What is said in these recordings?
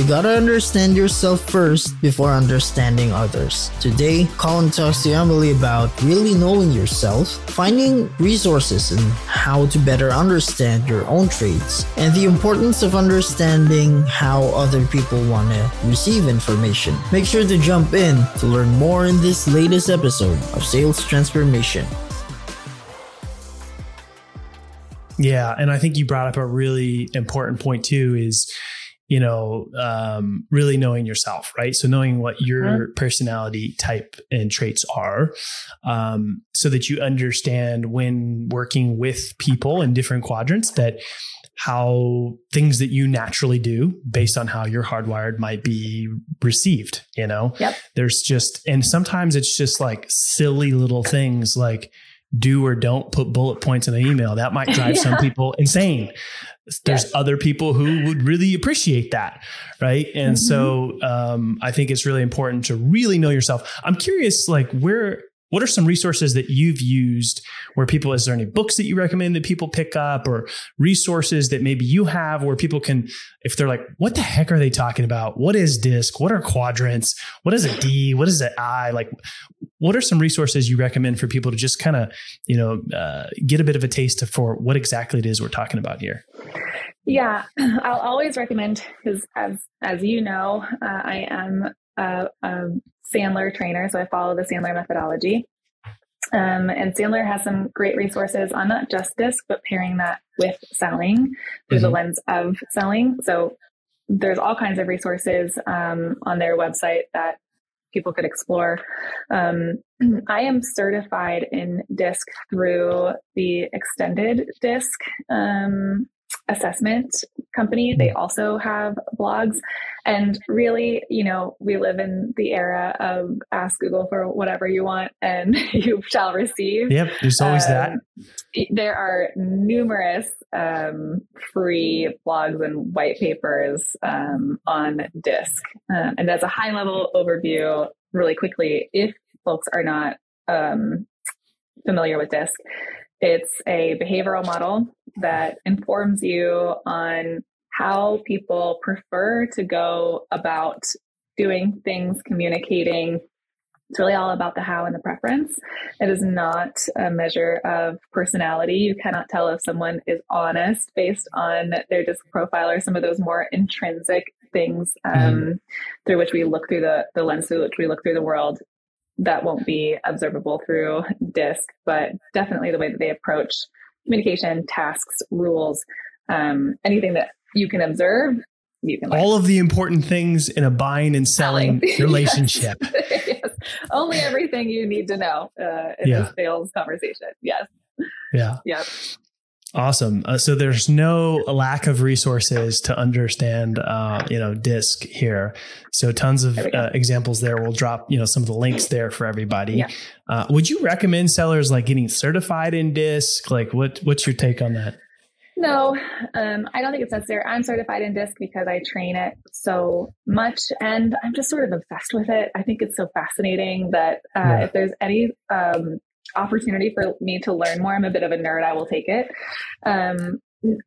You gotta understand yourself first before understanding others. Today, Colin talks to Emily about really knowing yourself, finding resources, and how to better understand your own traits, and the importance of understanding how other people wanna receive information. Make sure to jump in to learn more in this latest episode of Sales Transformation. Yeah, and I think you brought up a really important point too is you know, um, really knowing yourself, right? So knowing what your mm-hmm. personality type and traits are, um, so that you understand when working with people in different quadrants that how things that you naturally do based on how you're hardwired might be received, you know? Yep. There's just, and sometimes it's just like silly little things like, do or don't put bullet points in an email. That might drive yeah. some people insane there's yes. other people who would really appreciate that right? And mm-hmm. so um, i think it's really important to really know yourself. I'm curious like where what are some resources that you've used where people is there any books that you recommend that people pick up or resources that maybe you have where people can if they're like what the heck are they talking about? What is disc? What are quadrants? What is a d? What is an i? Like what are some resources you recommend for people to just kind of you know uh, get a bit of a taste for what exactly it is we're talking about here yeah i'll always recommend because as as you know uh, i am a, a Sandler trainer, so I follow the Sandler methodology. Um, and Sandler has some great resources on not just disc, but pairing that with selling through mm-hmm. the lens of selling. So there's all kinds of resources um, on their website that people could explore. Um, I am certified in DISC through the extended DISC um, assessment company. They also have blogs. And really, you know, we live in the era of ask Google for whatever you want and you shall receive. Yep, there's always um, that. There are numerous um, free blogs and white papers um, on DISC. Um, and as a high level overview, really quickly, if folks are not um, familiar with DISC, it's a behavioral model that informs you on how people prefer to go about doing things, communicating. It's really all about the how and the preference. It is not a measure of personality. You cannot tell if someone is honest based on their disc profile or some of those more intrinsic things um, mm-hmm. through which we look through the, the lens through which we look through the world that won't be observable through disc but definitely the way that they approach communication tasks rules um, anything that you can observe you can all of the important things in a buying and selling, relationship yes. yes. only everything you need to know uh, in yeah. a sales conversation. Yes. Yeah. Yep Awesome. Uh, so there's no lack of resources to understand, uh, you know, DISC here. So tons of uh, examples there. We'll drop, you know, some of the links there for everybody. Yeah. Uh, would you recommend sellers like getting certified in DISC? Like, what what's your take on that? No, um, I don't think it's necessary. I'm certified in DISC because I train it so much, and I'm just sort of obsessed with it. I think it's so fascinating that uh, yeah. if there's any um, opportunity for me to learn more. I'm a bit of a nerd. I will take it. Um,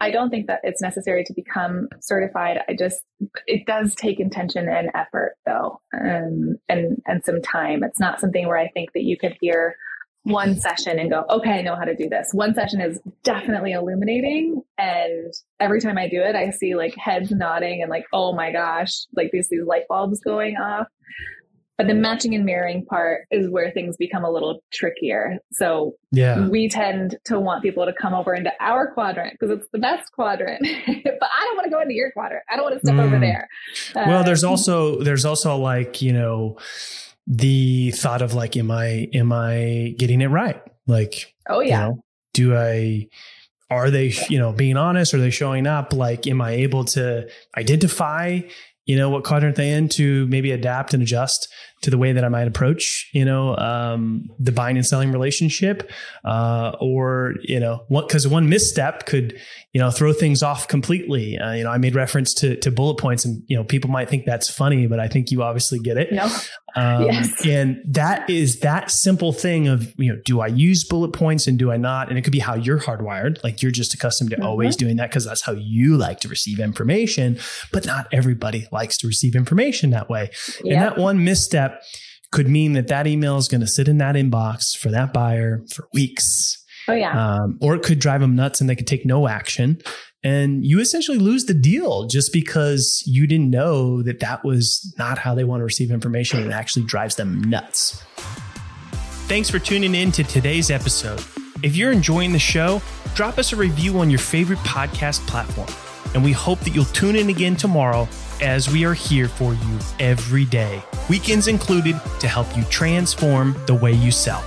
I don't think that it's necessary to become certified. I just, it does take intention and effort though, um, and, and some time. It's not something where I think that you could hear one session and go, okay, I know how to do this. One session is definitely illuminating. And every time I do it, I see like heads nodding and like, oh my gosh, like these, these light bulbs going off. But the matching and mirroring part is where things become a little trickier. So yeah. we tend to want people to come over into our quadrant because it's the best quadrant. but I don't want to go into your quadrant. I don't want to step mm. over there. Uh, well, there's um, also there's also like, you know, the thought of like, am I am I getting it right? Like, oh yeah, you know, do I are they you know being honest? Are they showing up? Like, am I able to identify you know what quadrant they in to maybe adapt and adjust to the way that I might approach, you know, um, the buying and selling relationship, uh, or you know, what because one misstep could, you know, throw things off completely. Uh, you know, I made reference to to bullet points, and you know, people might think that's funny, but I think you obviously get it. No. Um, yes. And that is that simple thing of you know, do I use bullet points and do I not? And it could be how you're hardwired, like you're just accustomed to mm-hmm. always doing that because that's how you like to receive information. But not everybody likes to receive information that way. Yep. And that one misstep that could mean that that email is going to sit in that inbox for that buyer for weeks. Oh, yeah. Um, or it could drive them nuts and they could take no action. And you essentially lose the deal just because you didn't know that that was not how they want to receive information. And it actually drives them nuts. Thanks for tuning in to today's episode. If you're enjoying the show, drop us a review on your favorite podcast platform. And we hope that you'll tune in again tomorrow as we are here for you every day, weekends included, to help you transform the way you sell.